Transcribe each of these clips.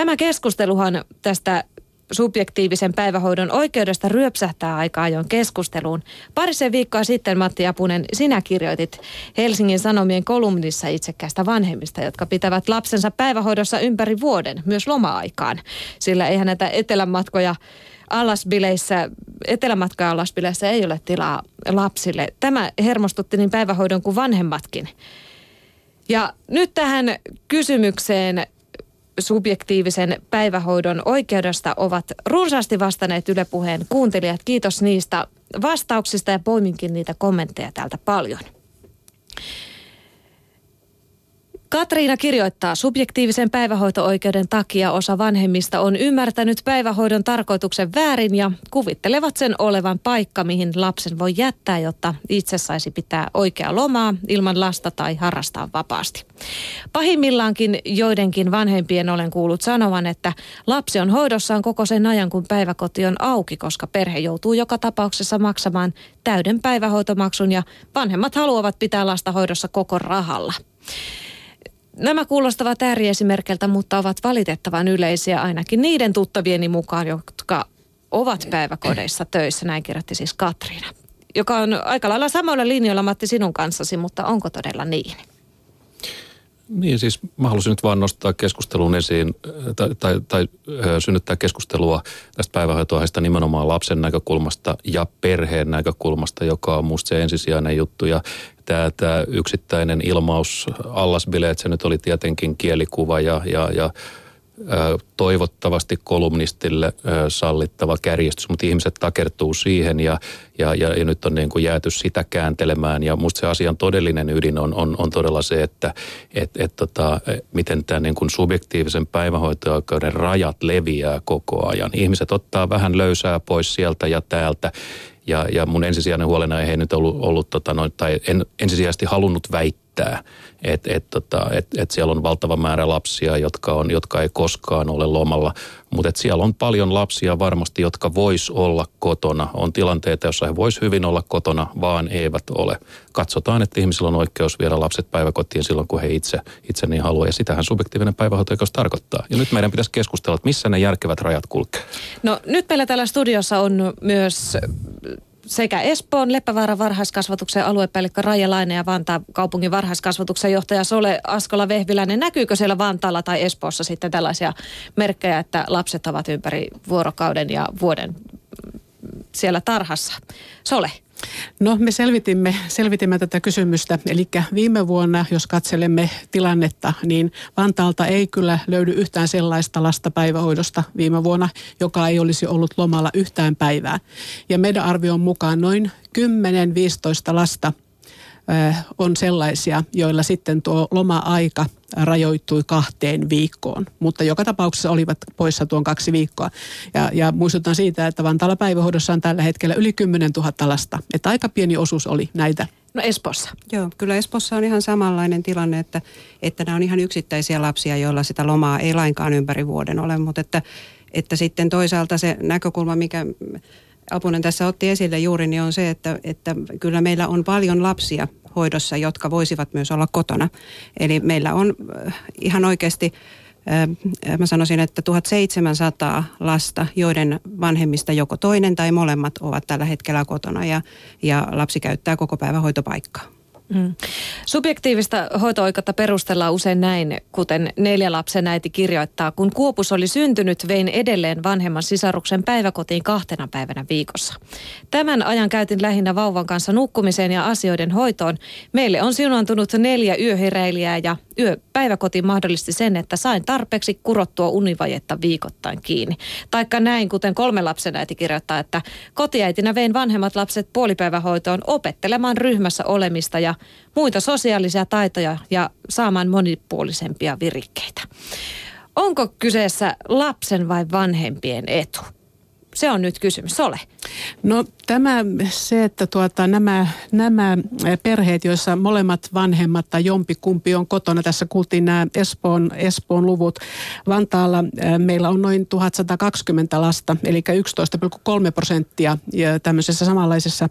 Tämä keskusteluhan tästä subjektiivisen päivähoidon oikeudesta ryöpsähtää aika ajoin keskusteluun. Parisen viikkoa sitten, Matti Apunen, sinä kirjoitit Helsingin Sanomien kolumnissa itsekästä vanhemmista, jotka pitävät lapsensa päivähoidossa ympäri vuoden, myös loma-aikaan. Sillä eihän näitä etelämatkoja alasbileissä, etelämatka alasbileissä ei ole tilaa lapsille. Tämä hermostutti niin päivähoidon kuin vanhemmatkin. Ja nyt tähän kysymykseen subjektiivisen päivähoidon oikeudesta ovat runsaasti vastanneet Yle Puheen kuuntelijat. Kiitos niistä vastauksista ja poiminkin niitä kommentteja täältä paljon. Katriina kirjoittaa, subjektiivisen päivähoito-oikeuden takia osa vanhemmista on ymmärtänyt päivähoidon tarkoituksen väärin ja kuvittelevat sen olevan paikka, mihin lapsen voi jättää, jotta itse saisi pitää oikea lomaa ilman lasta tai harrastaa vapaasti. Pahimmillaankin joidenkin vanhempien olen kuullut sanovan, että lapsi on hoidossaan koko sen ajan, kun päiväkoti on auki, koska perhe joutuu joka tapauksessa maksamaan täyden päivähoitomaksun ja vanhemmat haluavat pitää lasta hoidossa koko rahalla. Nämä kuulostavat ääriesimerkeltä, mutta ovat valitettavan yleisiä ainakin niiden tuttavieni mukaan, jotka ovat päiväkodeissa töissä. Näin kirjoitti siis Katriina, joka on aika lailla samoilla linjoilla Matti sinun kanssasi, mutta onko todella niin? Niin siis mä halusin nyt vaan nostaa keskustelun esiin tai, tai, tai synnyttää keskustelua tästä päivähoitoaiheesta nimenomaan lapsen näkökulmasta ja perheen näkökulmasta, joka on musta se ensisijainen juttu. Ja tämä, tämä yksittäinen ilmaus allasbileet, se nyt oli tietenkin kielikuva ja, ja, ja toivottavasti kolumnistille sallittava kärjestys, mutta ihmiset takertuu siihen ja, ja, ja, nyt on niin kuin jääty sitä kääntelemään. Ja musta se asian todellinen ydin on, on, on todella se, että et, et tota, miten tämä niin kuin subjektiivisen päivähoito-oikeuden rajat leviää koko ajan. Ihmiset ottaa vähän löysää pois sieltä ja täältä ja, ja mun ensisijainen huolenaihe ei nyt ollut, ollut tota noin, tai en ensisijaisesti halunnut väittää, että et, tota, et, et siellä on valtava määrä lapsia, jotka, on, jotka ei koskaan ole lomalla. Mutta siellä on paljon lapsia varmasti, jotka vois olla kotona. On tilanteita, joissa he vois hyvin olla kotona, vaan eivät ole. Katsotaan, että ihmisillä on oikeus viedä lapset päiväkotiin silloin, kun he itse, itse niin haluaa. Ja sitähän subjektiivinen päivähoito tarkoittaa. Ja nyt meidän pitäisi keskustella, että missä ne järkevät rajat kulkee. No nyt meillä täällä studiossa on myös sekä Espoon Leppävaaran varhaiskasvatuksen aluepäällikkö Raija Laine ja Vantaan kaupungin varhaiskasvatuksen johtaja Sole Askola Vehviläinen. Näkyykö siellä Vantaalla tai Espoossa sitten tällaisia merkkejä, että lapset ovat ympäri vuorokauden ja vuoden siellä tarhassa? Sole. No me selvitimme, selvitimme tätä kysymystä. Eli viime vuonna, jos katselemme tilannetta, niin Vantaalta ei kyllä löydy yhtään sellaista lasta päivähoidosta viime vuonna, joka ei olisi ollut lomalla yhtään päivää. Ja meidän arvion mukaan noin 10-15 lasta on sellaisia, joilla sitten tuo loma-aika rajoittui kahteen viikkoon, mutta joka tapauksessa olivat poissa tuon kaksi viikkoa. Ja, ja muistutan siitä, että Vantaalla päivähoidossa on tällä hetkellä yli 10 000 lasta, että aika pieni osuus oli näitä No Espossa. Joo, kyllä Espossa on ihan samanlainen tilanne, että, että nämä on ihan yksittäisiä lapsia, joilla sitä lomaa ei lainkaan ympäri vuoden ole, mutta että, että sitten toisaalta se näkökulma, mikä Apunen tässä otti esille juuri, niin on se, että, että kyllä meillä on paljon lapsia hoidossa, jotka voisivat myös olla kotona. Eli meillä on äh, ihan oikeasti äh, mä sanoisin, että 1700 lasta, joiden vanhemmista joko toinen tai molemmat ovat tällä hetkellä kotona ja, ja lapsi käyttää koko päivän hoitopaikkaa. Mm. Subjektiivista hoito-oikeutta perustellaan usein näin, kuten neljä lapsen äiti kirjoittaa. Kun Kuopus oli syntynyt, vein edelleen vanhemman sisaruksen päiväkotiin kahtena päivänä viikossa. Tämän ajan käytin lähinnä vauvan kanssa nukkumiseen ja asioiden hoitoon. Meille on siunantunut neljä yöheräilijää ja yöpäiväkoti mahdollisti sen, että sain tarpeeksi kurottua univajetta viikoittain kiinni. Taikka näin, kuten kolme lapsen äiti kirjoittaa, että kotiäitinä vein vanhemmat lapset puolipäivähoitoon opettelemaan ryhmässä olemista ja muita sosiaalisia taitoja ja saamaan monipuolisempia virikkeitä. Onko kyseessä lapsen vai vanhempien etu? Se on nyt kysymys. Ole. No tämä se, että tuota, nämä, nämä perheet, joissa molemmat vanhemmat tai jompi kumpi on kotona, tässä kuultiin nämä Espoon, Espoon luvut. Vantaalla meillä on noin 1120 lasta, eli 11,3 prosenttia tämmöisessä samanlaisessa,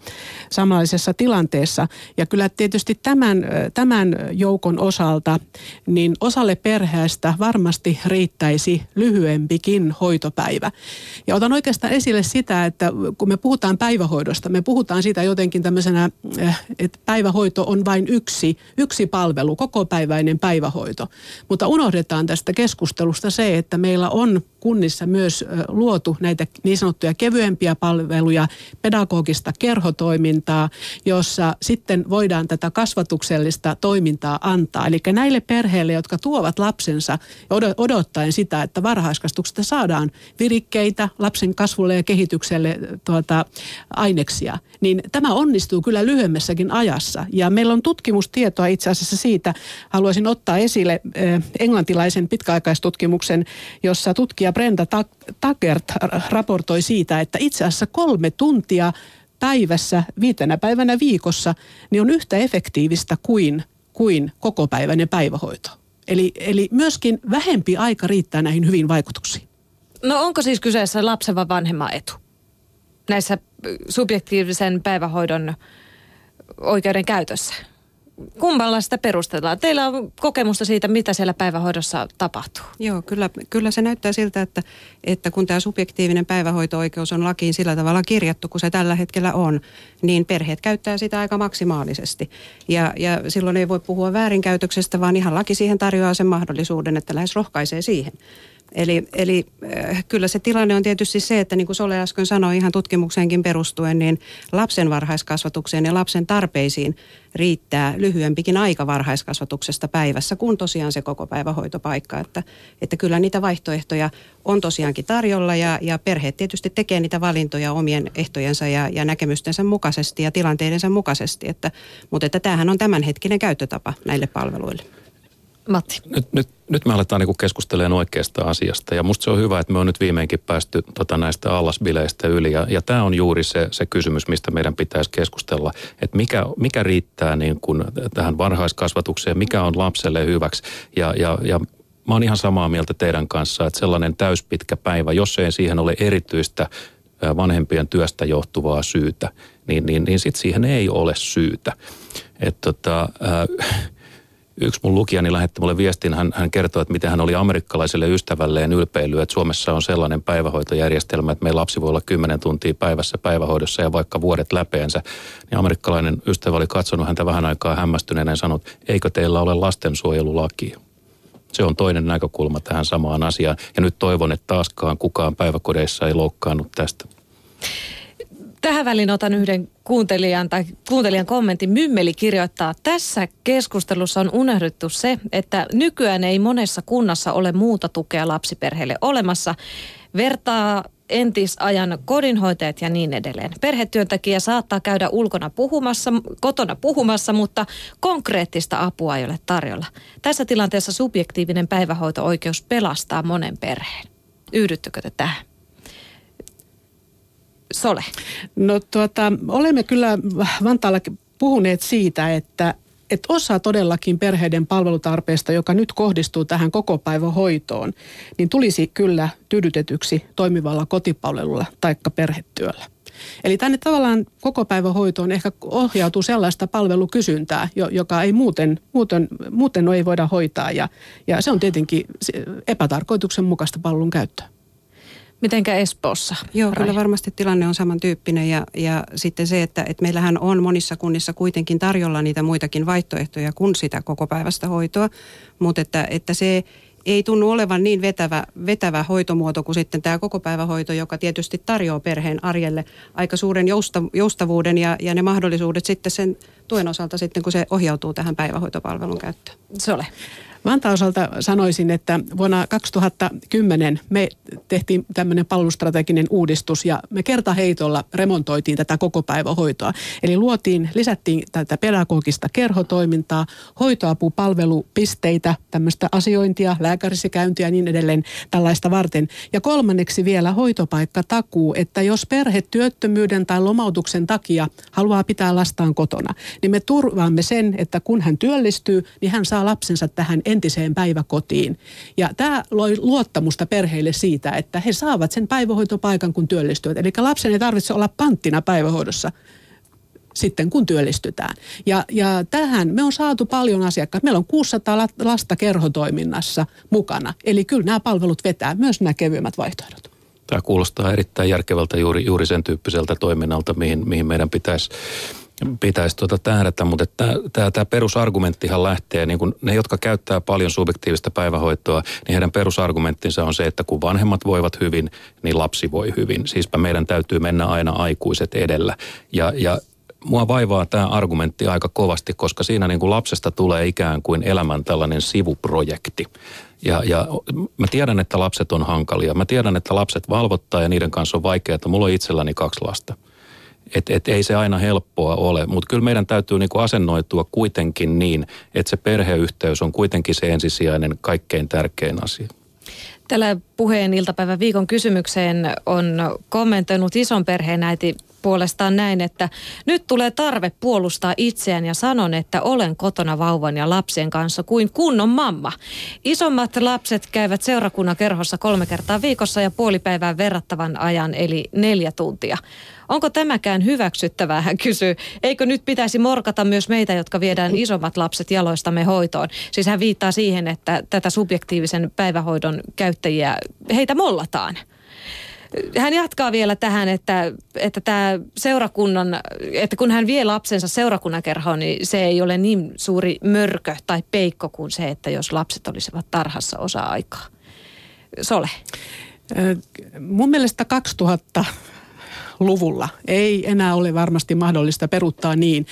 samanlaisessa tilanteessa. Ja kyllä tietysti tämän, tämän joukon osalta, niin osalle perheestä varmasti riittäisi lyhyempikin hoitopäivä. Ja otan oikeastaan esille sitä, että kun me puhutaan päivähoidosta, me puhutaan siitä jotenkin tämmöisenä, eh, että päivähoito on vain yksi, yksi palvelu, kokopäiväinen päivähoito. Mutta unohdetaan tästä keskustelusta se, että meillä on kunnissa myös luotu näitä niin sanottuja kevyempiä palveluja, pedagogista kerhotoimintaa, jossa sitten voidaan tätä kasvatuksellista toimintaa antaa. Eli näille perheille, jotka tuovat lapsensa odottaen sitä, että varhaiskasvatuksesta saadaan virikkeitä lapsen kasvulle ja kehitykselle tuota, aineksia, niin tämä onnistuu kyllä lyhyemmässäkin ajassa. Ja meillä on tutkimustietoa itse asiassa siitä, haluaisin ottaa esille englantilaisen pitkäaikaistutkimuksen, jossa tutkija Brenda Takert raportoi siitä, että itse asiassa kolme tuntia päivässä, viitenä päivänä viikossa, niin on yhtä efektiivistä kuin, kuin kokopäiväinen päivähoito. Eli, eli myöskin vähempi aika riittää näihin hyvin vaikutuksiin. No onko siis kyseessä lapsen vai vanhemman etu näissä subjektiivisen päivähoidon oikeuden käytössä? Kummalla sitä perustellaan? Teillä on kokemusta siitä, mitä siellä päivähoidossa tapahtuu. Joo, kyllä, kyllä se näyttää siltä, että, että kun tämä subjektiivinen päivähoito-oikeus on lakiin sillä tavalla kirjattu, kun se tällä hetkellä on, niin perheet käyttää sitä aika maksimaalisesti. Ja, ja silloin ei voi puhua väärinkäytöksestä, vaan ihan laki siihen tarjoaa sen mahdollisuuden, että lähes rohkaisee siihen. Eli, eli äh, kyllä se tilanne on tietysti se, että niin kuin Sole äsken sanoi ihan tutkimukseenkin perustuen, niin lapsen varhaiskasvatukseen ja lapsen tarpeisiin riittää lyhyempikin aika varhaiskasvatuksesta päivässä kuin tosiaan se koko päivähoitopaikka. Että, että kyllä niitä vaihtoehtoja on tosiaankin tarjolla ja, ja perheet tietysti tekee niitä valintoja omien ehtojensa ja, ja näkemystensä mukaisesti ja tilanteidensa mukaisesti. Että, mutta että tämähän on tämänhetkinen käyttötapa näille palveluille. Matti. Nyt, nyt, nyt me aletaan niin keskustelemaan oikeasta asiasta. Ja musta se on hyvä, että me on nyt viimeinkin päästy tota, näistä allasbileistä yli. Ja, ja tämä on juuri se, se kysymys, mistä meidän pitäisi keskustella, että mikä, mikä riittää niin tähän varhaiskasvatukseen, mikä on lapselle hyväksi? Ja, ja, ja mä oon ihan samaa mieltä teidän kanssa, että sellainen täyspitkä päivä, jos ei siihen ole erityistä vanhempien työstä johtuvaa syytä, niin, niin, niin sitten siihen ei ole syytä. että tota, äh, yksi mun lukijani lähetti mulle viestin, hän, hän kertoi, että miten hän oli amerikkalaiselle ystävälleen ylpeily, että Suomessa on sellainen päivähoitojärjestelmä, että meidän lapsi voi olla 10 tuntia päivässä päivähoidossa ja vaikka vuodet läpeensä. Niin amerikkalainen ystävä oli katsonut häntä vähän aikaa hämmästyneenä ja sanonut, eikö teillä ole lastensuojelulaki? Se on toinen näkökulma tähän samaan asiaan. Ja nyt toivon, että taaskaan kukaan päiväkodeissa ei loukkaannut tästä. Tähän väliin otan yhden kuuntelijan tai kuuntelijan kommentin. Mymmeli kirjoittaa, tässä keskustelussa on unohdettu se, että nykyään ei monessa kunnassa ole muuta tukea lapsiperheille olemassa. Vertaa entisajan kodinhoitajat ja niin edelleen. Perhetyöntekijä saattaa käydä ulkona puhumassa, kotona puhumassa, mutta konkreettista apua ei ole tarjolla. Tässä tilanteessa subjektiivinen päivähoito-oikeus pelastaa monen perheen. Yhdyttekö te tähän? Sole? No tuota, olemme kyllä Vantaalla puhuneet siitä, että että osa todellakin perheiden palvelutarpeesta, joka nyt kohdistuu tähän koko päivän hoitoon, niin tulisi kyllä tyydytetyksi toimivalla kotipalvelulla tai perhetyöllä. Eli tänne tavallaan koko päivän hoitoon ehkä ohjautuu sellaista palvelukysyntää, joka ei muuten, muuten, muuten ei voida hoitaa ja, ja se on tietenkin epätarkoituksenmukaista palvelun käyttöä. Mitenkä Espoossa? Joo, Rai? kyllä varmasti tilanne on samantyyppinen ja, ja sitten se, että, että meillähän on monissa kunnissa kuitenkin tarjolla niitä muitakin vaihtoehtoja kuin sitä koko päivästä hoitoa, mutta että, että se ei tunnu olevan niin vetävä, vetävä hoitomuoto kuin sitten tämä koko päivähoito, joka tietysti tarjoaa perheen arjelle aika suuren jousta, joustavuuden ja, ja ne mahdollisuudet sitten sen tuen osalta sitten, kun se ohjautuu tähän päivähoitopalvelun käyttöön. Se ole. Vantaan osalta sanoisin, että vuonna 2010 me tehtiin tämmöinen palvelustrateginen uudistus ja me kertaheitolla remontoitiin tätä koko päivähoitoa. Eli luotiin, lisättiin tätä pedagogista kerhotoimintaa, hoitoapupalvelupisteitä, tämmöistä asiointia, lääkärisikäyntiä ja niin edelleen tällaista varten. Ja kolmanneksi vielä hoitopaikka takuu, että jos perhe työttömyyden tai lomautuksen takia haluaa pitää lastaan kotona, niin me turvaamme sen, että kun hän työllistyy, niin hän saa lapsensa tähän entiseen päiväkotiin. Ja tämä loi luottamusta perheille siitä, että he saavat sen päivähoitopaikan, kun työllistyvät. Eli lapsen ei tarvitse olla panttina päivähoidossa sitten kun työllistytään. Ja, ja tähän me on saatu paljon asiakkaita. Meillä on 600 lasta kerhotoiminnassa mukana. Eli kyllä nämä palvelut vetää, myös nämä kevyemmät vaihtoehdot. Tämä kuulostaa erittäin järkevältä juuri, juuri sen tyyppiseltä toiminnalta, mihin, mihin meidän pitäisi pitäisi tuota tähdätä, mutta tämä, tämä perusargumenttihan lähtee, niin kun ne, jotka käyttää paljon subjektiivista päivähoitoa, niin heidän perusargumenttinsa on se, että kun vanhemmat voivat hyvin, niin lapsi voi hyvin. Siispä meidän täytyy mennä aina aikuiset edellä. Ja, ja mua vaivaa tämä argumentti aika kovasti, koska siinä niin kuin lapsesta tulee ikään kuin elämän tällainen sivuprojekti. Ja, ja mä tiedän, että lapset on hankalia. Mä tiedän, että lapset valvottaa ja niiden kanssa on vaikeaa, että mulla on itselläni kaksi lasta. Et, et ei se aina helppoa ole, mutta kyllä meidän täytyy niinku asennoitua kuitenkin niin, että se perheyhteys on kuitenkin se ensisijainen kaikkein tärkein asia. Tällä puheen iltapäivän viikon kysymykseen on kommentoinut ison perheen äiti puolestaan näin, että nyt tulee tarve puolustaa itseään ja sanon, että olen kotona vauvan ja lapsien kanssa kuin kunnon mamma. Isommat lapset käyvät seurakunnan kerhossa kolme kertaa viikossa ja puolipäivää verrattavan ajan eli neljä tuntia. Onko tämäkään hyväksyttävää, hän kysyy. Eikö nyt pitäisi morkata myös meitä, jotka viedään isommat lapset jaloistamme hoitoon? Siis hän viittaa siihen, että tätä subjektiivisen päivähoidon käyttäjiä, heitä mollataan hän jatkaa vielä tähän, että, että tämä seurakunnan, että kun hän vie lapsensa seurakunnan kerhoon, niin se ei ole niin suuri mörkö tai peikko kuin se, että jos lapset olisivat tarhassa osa-aikaa. Sole. Mun mielestä 2000 luvulla ei enää ole varmasti mahdollista peruttaa niin,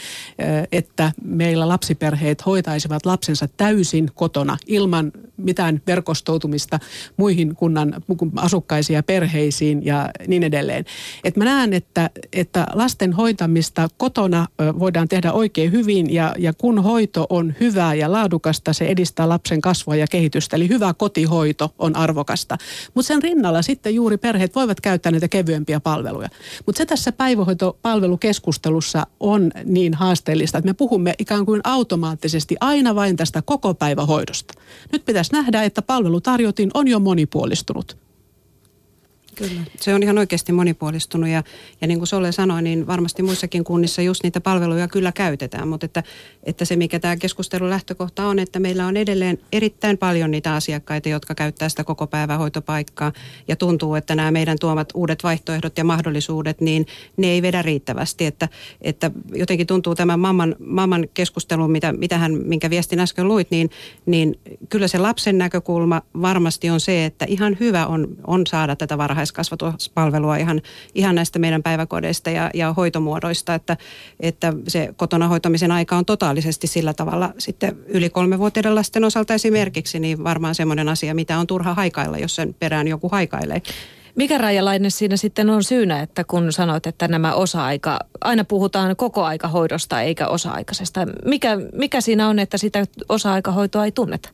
että meillä lapsiperheet hoitaisivat lapsensa täysin kotona ilman mitään verkostoutumista muihin kunnan asukkaisiin ja perheisiin ja niin edelleen. Et mä näen, että, että lasten hoitamista kotona voidaan tehdä oikein hyvin ja, ja kun hoito on hyvää ja laadukasta, se edistää lapsen kasvua ja kehitystä. Eli hyvä kotihoito on arvokasta. Mutta sen rinnalla sitten juuri perheet voivat käyttää näitä kevyempiä palveluja. Mutta se tässä päivähoitopalvelukeskustelussa on niin haasteellista, että me puhumme ikään kuin automaattisesti aina vain tästä koko päivähoidosta. Nyt pitäisi nähdä, että palvelutarjotin on jo monipuolistunut. Kyllä, se on ihan oikeasti monipuolistunut ja, ja niin kuin Solle sanoi, niin varmasti muissakin kunnissa just niitä palveluja kyllä käytetään, mutta että, että se mikä tämä keskustelun lähtökohta on, että meillä on edelleen erittäin paljon niitä asiakkaita, jotka käyttää sitä koko päivähoitopaikkaa ja tuntuu, että nämä meidän tuomat uudet vaihtoehdot ja mahdollisuudet, niin ne ei vedä riittävästi, että, että jotenkin tuntuu tämän mamman, mamman keskustelun, mitä, mitä hän, minkä viestin äsken luit, niin, niin kyllä se lapsen näkökulma varmasti on se, että ihan hyvä on, on saada tätä varhaista varhaiskasvatuspalvelua ihan, ihan näistä meidän päiväkodeista ja, ja hoitomuodoista, että, että se kotona hoitamisen aika on totaalisesti sillä tavalla sitten yli kolmevuotiaiden lasten osalta esimerkiksi, niin varmaan semmoinen asia, mitä on turha haikailla, jos sen perään joku haikailee. Mikä rajalainen siinä sitten on syynä, että kun sanoit, että nämä osa-aika, aina puhutaan koko aikahoidosta eikä osa-aikaisesta. Mikä, mikä siinä on, että sitä osa-aikahoitoa ei tunneta?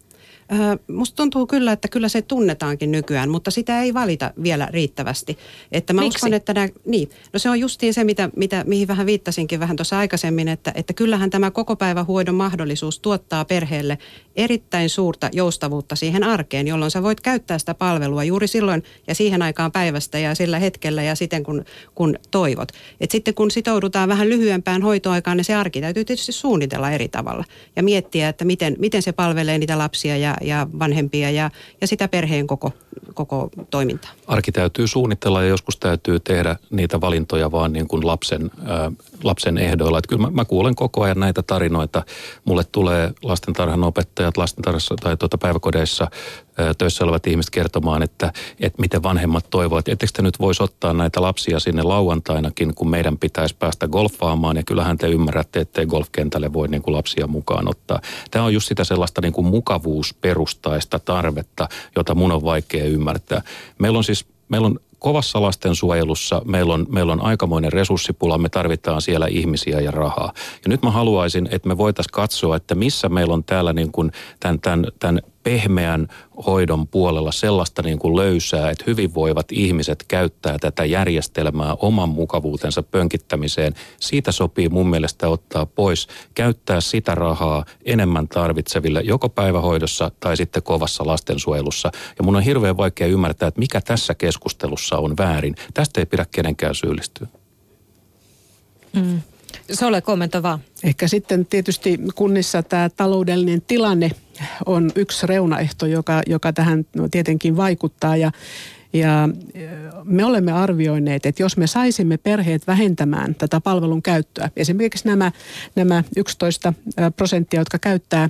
Musta tuntuu kyllä, että kyllä se tunnetaankin nykyään, mutta sitä ei valita vielä riittävästi. Että mä Miksi? uskon, että nämä, niin, no se on justiin se, mitä, mitä, mihin vähän viittasinkin vähän tuossa aikaisemmin, että, että kyllähän tämä koko päivä huoidon mahdollisuus tuottaa perheelle erittäin suurta joustavuutta siihen arkeen, jolloin sä voit käyttää sitä palvelua juuri silloin ja siihen aikaan päivästä ja sillä hetkellä ja siten kun, kun toivot. Et sitten kun sitoudutaan vähän lyhyempään hoitoaikaan, niin se arki täytyy tietysti suunnitella eri tavalla ja miettiä, että miten, miten se palvelee niitä lapsia ja, ja vanhempia ja, ja sitä perheen koko, koko toimintaa. Arki täytyy suunnitella ja joskus täytyy tehdä niitä valintoja vaan niin kuin lapsen, äh, lapsen ehdoilla. Että kyllä mä, mä kuulen koko ajan näitä tarinoita. Mulle tulee lastentarhan opettajat lastentarhassa tai tuota päiväkodeissa töissä olevat ihmiset kertomaan, että, että miten vanhemmat toivovat, että etteikö te nyt voisi ottaa näitä lapsia sinne lauantainakin, kun meidän pitäisi päästä golfaamaan. Ja kyllähän te ymmärrätte, ettei golfkentälle voi niin kuin lapsia mukaan ottaa. Tämä on just sitä sellaista niin kuin mukavuusperustaista tarvetta, jota mun on vaikea ymmärtää. Meillä on siis meillä on kovassa lastensuojelussa meillä on, meillä on aikamoinen resurssipula, me tarvitaan siellä ihmisiä ja rahaa. Ja nyt mä haluaisin, että me voitaisiin katsoa, että missä meillä on täällä niin kuin tämän, tämän, tämän pehmeän hoidon puolella sellaista niin kuin löysää, että hyvinvoivat ihmiset käyttää tätä järjestelmää oman mukavuutensa pönkittämiseen. Siitä sopii mun mielestä ottaa pois, käyttää sitä rahaa enemmän tarvitseville joko päivähoidossa tai sitten kovassa lastensuojelussa. Ja mun on hirveän vaikea ymmärtää, että mikä tässä keskustelussa on väärin. Tästä ei pidä kenenkään syyllistyä. Mm. Se ole kommentoi vaan. Ehkä sitten tietysti kunnissa tämä taloudellinen tilanne on yksi reunaehto, joka, joka tähän tietenkin vaikuttaa ja ja me olemme arvioineet, että jos me saisimme perheet vähentämään tätä palvelun käyttöä, esimerkiksi nämä, nämä 11 prosenttia, jotka käyttää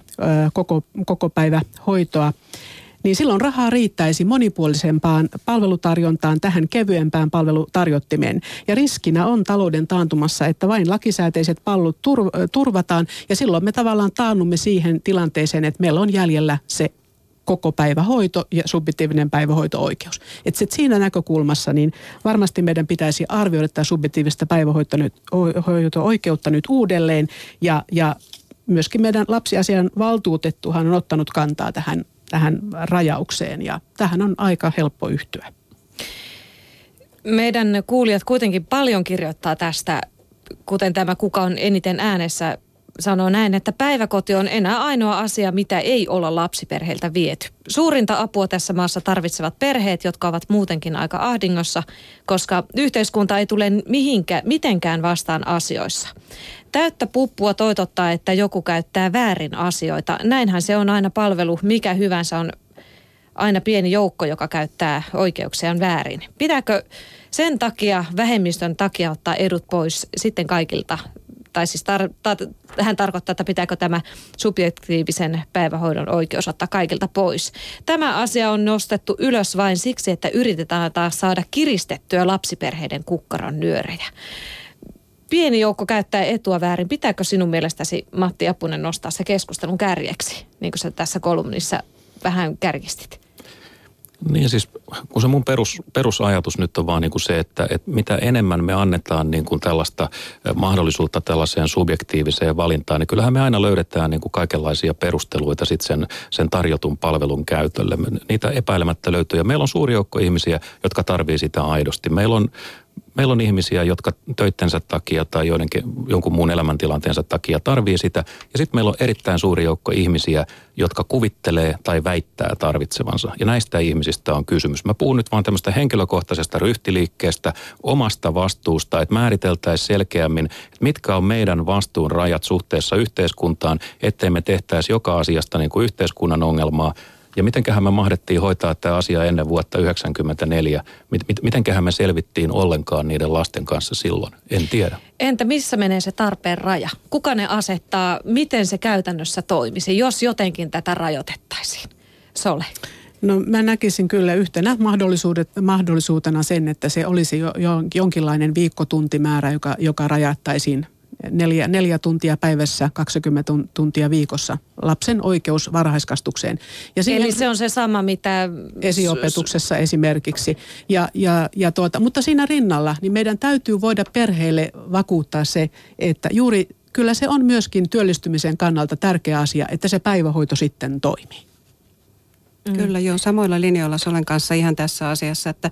koko, koko päivä hoitoa, niin silloin rahaa riittäisi monipuolisempaan palvelutarjontaan tähän kevyempään palvelutarjottimeen. Ja riskinä on talouden taantumassa, että vain lakisääteiset palvelut turvataan ja silloin me tavallaan taannumme siihen tilanteeseen, että meillä on jäljellä se koko päivähoito ja subjektiivinen päivähoito-oikeus. Et sit siinä näkökulmassa niin varmasti meidän pitäisi arvioida tätä subjektiivista päivähoito-oikeutta nyt uudelleen ja, ja myöskin meidän lapsiasian valtuutettuhan on ottanut kantaa tähän tähän rajaukseen ja tähän on aika helppo yhtyä. Meidän kuulijat kuitenkin paljon kirjoittaa tästä, kuten tämä kuka on eniten äänessä sanoo näin, että päiväkoti on enää ainoa asia, mitä ei olla lapsiperheiltä viety. Suurinta apua tässä maassa tarvitsevat perheet, jotka ovat muutenkin aika ahdingossa, koska yhteiskunta ei tule mihinkä, mitenkään vastaan asioissa. Täyttä puppua toitottaa, että joku käyttää väärin asioita. Näinhän se on aina palvelu, mikä hyvänsä on aina pieni joukko, joka käyttää oikeuksiaan väärin. Pitääkö sen takia, vähemmistön takia ottaa edut pois sitten kaikilta tai siis tar- ta- hän tarkoittaa, että pitääkö tämä subjektiivisen päivähoidon oikeus ottaa kaikilta pois. Tämä asia on nostettu ylös vain siksi, että yritetään taas saada kiristettyä lapsiperheiden kukkaron nyörejä. Pieni joukko käyttää etua väärin. Pitääkö sinun mielestäsi Matti Apunen nostaa se keskustelun kärjeksi, niin kuin sä tässä kolumnissa vähän kärjistit? Niin siis, kun se mun perus, perusajatus nyt on vaan niin kuin se, että, että mitä enemmän me annetaan niin kuin tällaista mahdollisuutta tällaiseen subjektiiviseen valintaan, niin kyllähän me aina löydetään niin kuin kaikenlaisia perusteluita sitten sen, sen tarjotun palvelun käytölle. Niitä epäilemättä löytyy ja meillä on suuri joukko ihmisiä, jotka tarvii sitä aidosti. Meillä on meillä on ihmisiä, jotka töittensä takia tai joidenkin, jonkun muun elämäntilanteensa takia tarvii sitä. Ja sitten meillä on erittäin suuri joukko ihmisiä, jotka kuvittelee tai väittää tarvitsevansa. Ja näistä ihmisistä on kysymys. Mä puhun nyt vaan tämmöistä henkilökohtaisesta ryhtiliikkeestä, omasta vastuusta, että määriteltäisiin selkeämmin, että mitkä on meidän vastuun rajat suhteessa yhteiskuntaan, ettei me tehtäisi joka asiasta niin kuin yhteiskunnan ongelmaa, ja mitenköhän me mahdettiin hoitaa tämä asia ennen vuotta 1994? Mitenköhän me selvittiin ollenkaan niiden lasten kanssa silloin? En tiedä. Entä missä menee se tarpeen raja? Kuka ne asettaa? Miten se käytännössä toimisi, jos jotenkin tätä rajoitettaisiin? Sole. No mä näkisin kyllä yhtenä mahdollisuutena sen, että se olisi jo, jo, jonkinlainen viikkotuntimäärä, joka, joka rajattaisiin neljä, neljä tuntia päivässä, 20 tuntia viikossa lapsen oikeus varhaiskastukseen. Ja siihen, Eli se on se sama, mitä... Esiopetuksessa esimerkiksi. Ja, ja, ja tuota, mutta siinä rinnalla niin meidän täytyy voida perheille vakuuttaa se, että juuri kyllä se on myöskin työllistymisen kannalta tärkeä asia, että se päivähoito sitten toimii. Mm. Kyllä joo, samoilla linjoilla Solen kanssa ihan tässä asiassa, että,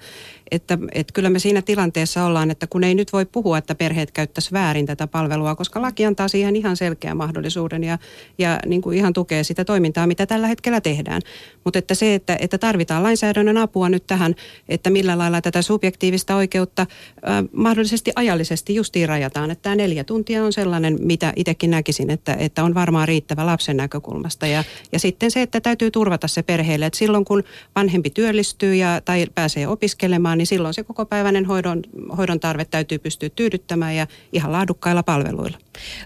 että, että kyllä me siinä tilanteessa ollaan, että kun ei nyt voi puhua, että perheet käyttäisi väärin tätä palvelua, koska laki antaa siihen ihan selkeän mahdollisuuden ja, ja niin kuin ihan tukee sitä toimintaa, mitä tällä hetkellä tehdään. Mutta että se, että, että tarvitaan lainsäädännön apua nyt tähän, että millä lailla tätä subjektiivista oikeutta äh, mahdollisesti ajallisesti justiin rajataan, että tämä neljä tuntia on sellainen, mitä itsekin näkisin, että, että on varmaan riittävä lapsen näkökulmasta ja, ja sitten se, että täytyy turvata se perheelle vanhemmille. Et silloin kun vanhempi työllistyy ja, tai pääsee opiskelemaan, niin silloin se koko päiväinen hoidon, hoidon tarve täytyy pystyä tyydyttämään ja ihan laadukkailla palveluilla.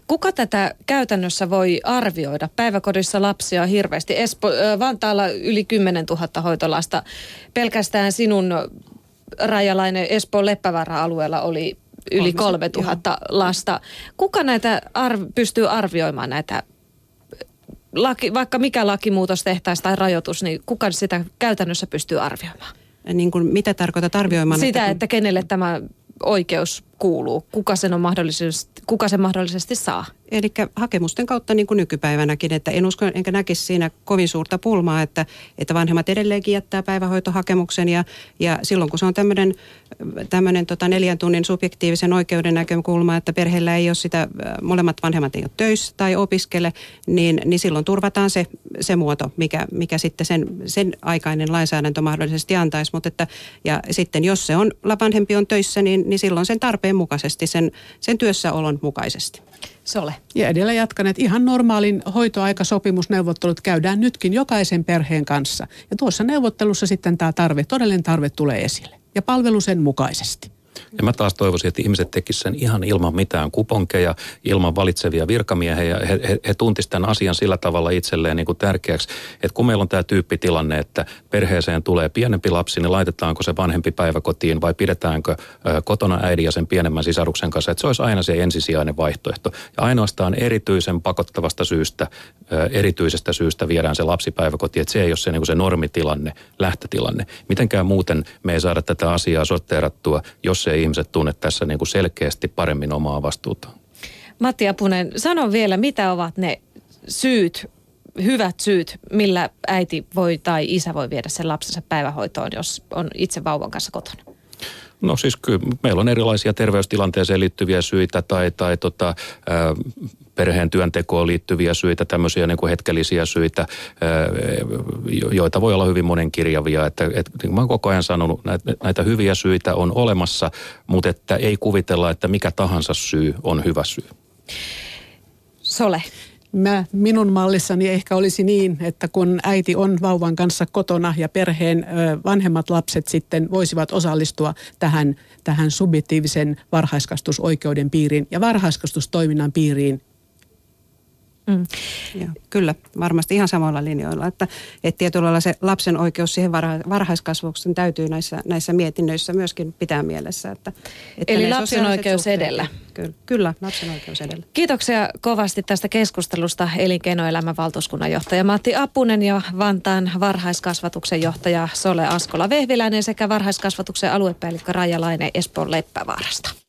Kuka tätä käytännössä voi arvioida? Päiväkodissa lapsia on hirveästi. Espo, Vantaalla yli 10 000 hoitolasta. Pelkästään sinun rajalainen Espoon Leppävaara-alueella oli yli 3000 lasta. Kuka näitä arv- pystyy arvioimaan näitä laki, vaikka mikä lakimuutos tehtäisiin tai rajoitus, niin kuka sitä käytännössä pystyy arvioimaan? Niin kuin, mitä tarkoittaa arvioimaan? Sitä, että, kun... että kenelle tämä oikeus kuuluu, kuka sen, on mahdollisesti, kuka sen mahdollisesti saa? Eli hakemusten kautta niin kuin nykypäivänäkin, että en usko enkä näkisi siinä kovin suurta pulmaa, että, että vanhemmat edelleenkin jättää päivähoitohakemuksen ja, ja silloin kun se on tämmöinen, tämmöinen tota neljän tunnin subjektiivisen oikeuden näkökulma, että perheellä ei ole sitä, molemmat vanhemmat ei ole töissä tai opiskele, niin, niin silloin turvataan se, se muoto, mikä, mikä sitten sen, sen aikainen lainsäädäntö mahdollisesti antaisi, mutta että, ja sitten jos se on, vanhempi on töissä, niin, niin silloin sen tarpeen mukaisesti, sen, sen työssäolon mukaisesti. Sole. Ja edellä jatkan, että ihan normaalin hoitoaikasopimusneuvottelut käydään nytkin jokaisen perheen kanssa. Ja tuossa neuvottelussa sitten tämä tarve, todellinen tarve tulee esille. Ja palvelu sen mukaisesti. Ja mä taas toivoisin, että ihmiset tekisivät sen ihan ilman mitään kuponkeja, ilman valitsevia virkamiehiä. He, he, he tuntisivat tämän asian sillä tavalla itselleen niin kuin tärkeäksi, että kun meillä on tämä tyyppitilanne, että perheeseen tulee pienempi lapsi, niin laitetaanko se vanhempi päiväkotiin vai pidetäänkö kotona äidin ja sen pienemmän sisaruksen kanssa, että se olisi aina se ensisijainen vaihtoehto. Ja ainoastaan erityisen pakottavasta syystä, erityisestä syystä viedään se lapsi päiväkotiin, että se ei ole se, niin kuin se normitilanne, lähtötilanne. Mitenkään muuten me ei saada tätä asiaa sorteerattua, jos se ei ihmiset tunne tässä niin kuin selkeästi paremmin omaa vastuuta. Matti Apunen, sano vielä, mitä ovat ne syyt, hyvät syyt, millä äiti voi tai isä voi viedä sen lapsensa päivähoitoon, jos on itse vauvan kanssa kotona? No siis kyllä meillä on erilaisia terveystilanteeseen liittyviä syitä tai, tai tota, ää, perheen työntekoon liittyviä syitä, tämmöisiä niin kuin hetkellisiä syitä, joita voi olla hyvin monenkirjavia. Että, et, niin kuin mä oon koko ajan sanonut, näitä, näitä hyviä syitä on olemassa, mutta että ei kuvitella, että mikä tahansa syy on hyvä syy. Sole. Mä, minun mallissani ehkä olisi niin, että kun äiti on vauvan kanssa kotona ja perheen ö, vanhemmat lapset sitten voisivat osallistua tähän, tähän subjektiivisen varhaiskasvatusoikeuden piiriin ja varhaiskasvatustoiminnan piiriin Mm. Ja, kyllä, varmasti ihan samalla linjoilla, että, että tietyllä lailla se lapsen oikeus siihen varha, varhaiskasvuksen täytyy näissä, näissä mietinnöissä myöskin pitää mielessä. Että, että Eli lapsen oikeus suhteet, edellä. Kyllä, kyllä, lapsen oikeus edellä. Kiitoksia kovasti tästä keskustelusta elinkeinoelämän valtuuskunnan johtaja Matti Apunen ja Vantaan varhaiskasvatuksen johtaja Sole Askola Vehviläinen sekä varhaiskasvatuksen aluepäällikkö Raija Laine Espoon Leppävaarasta.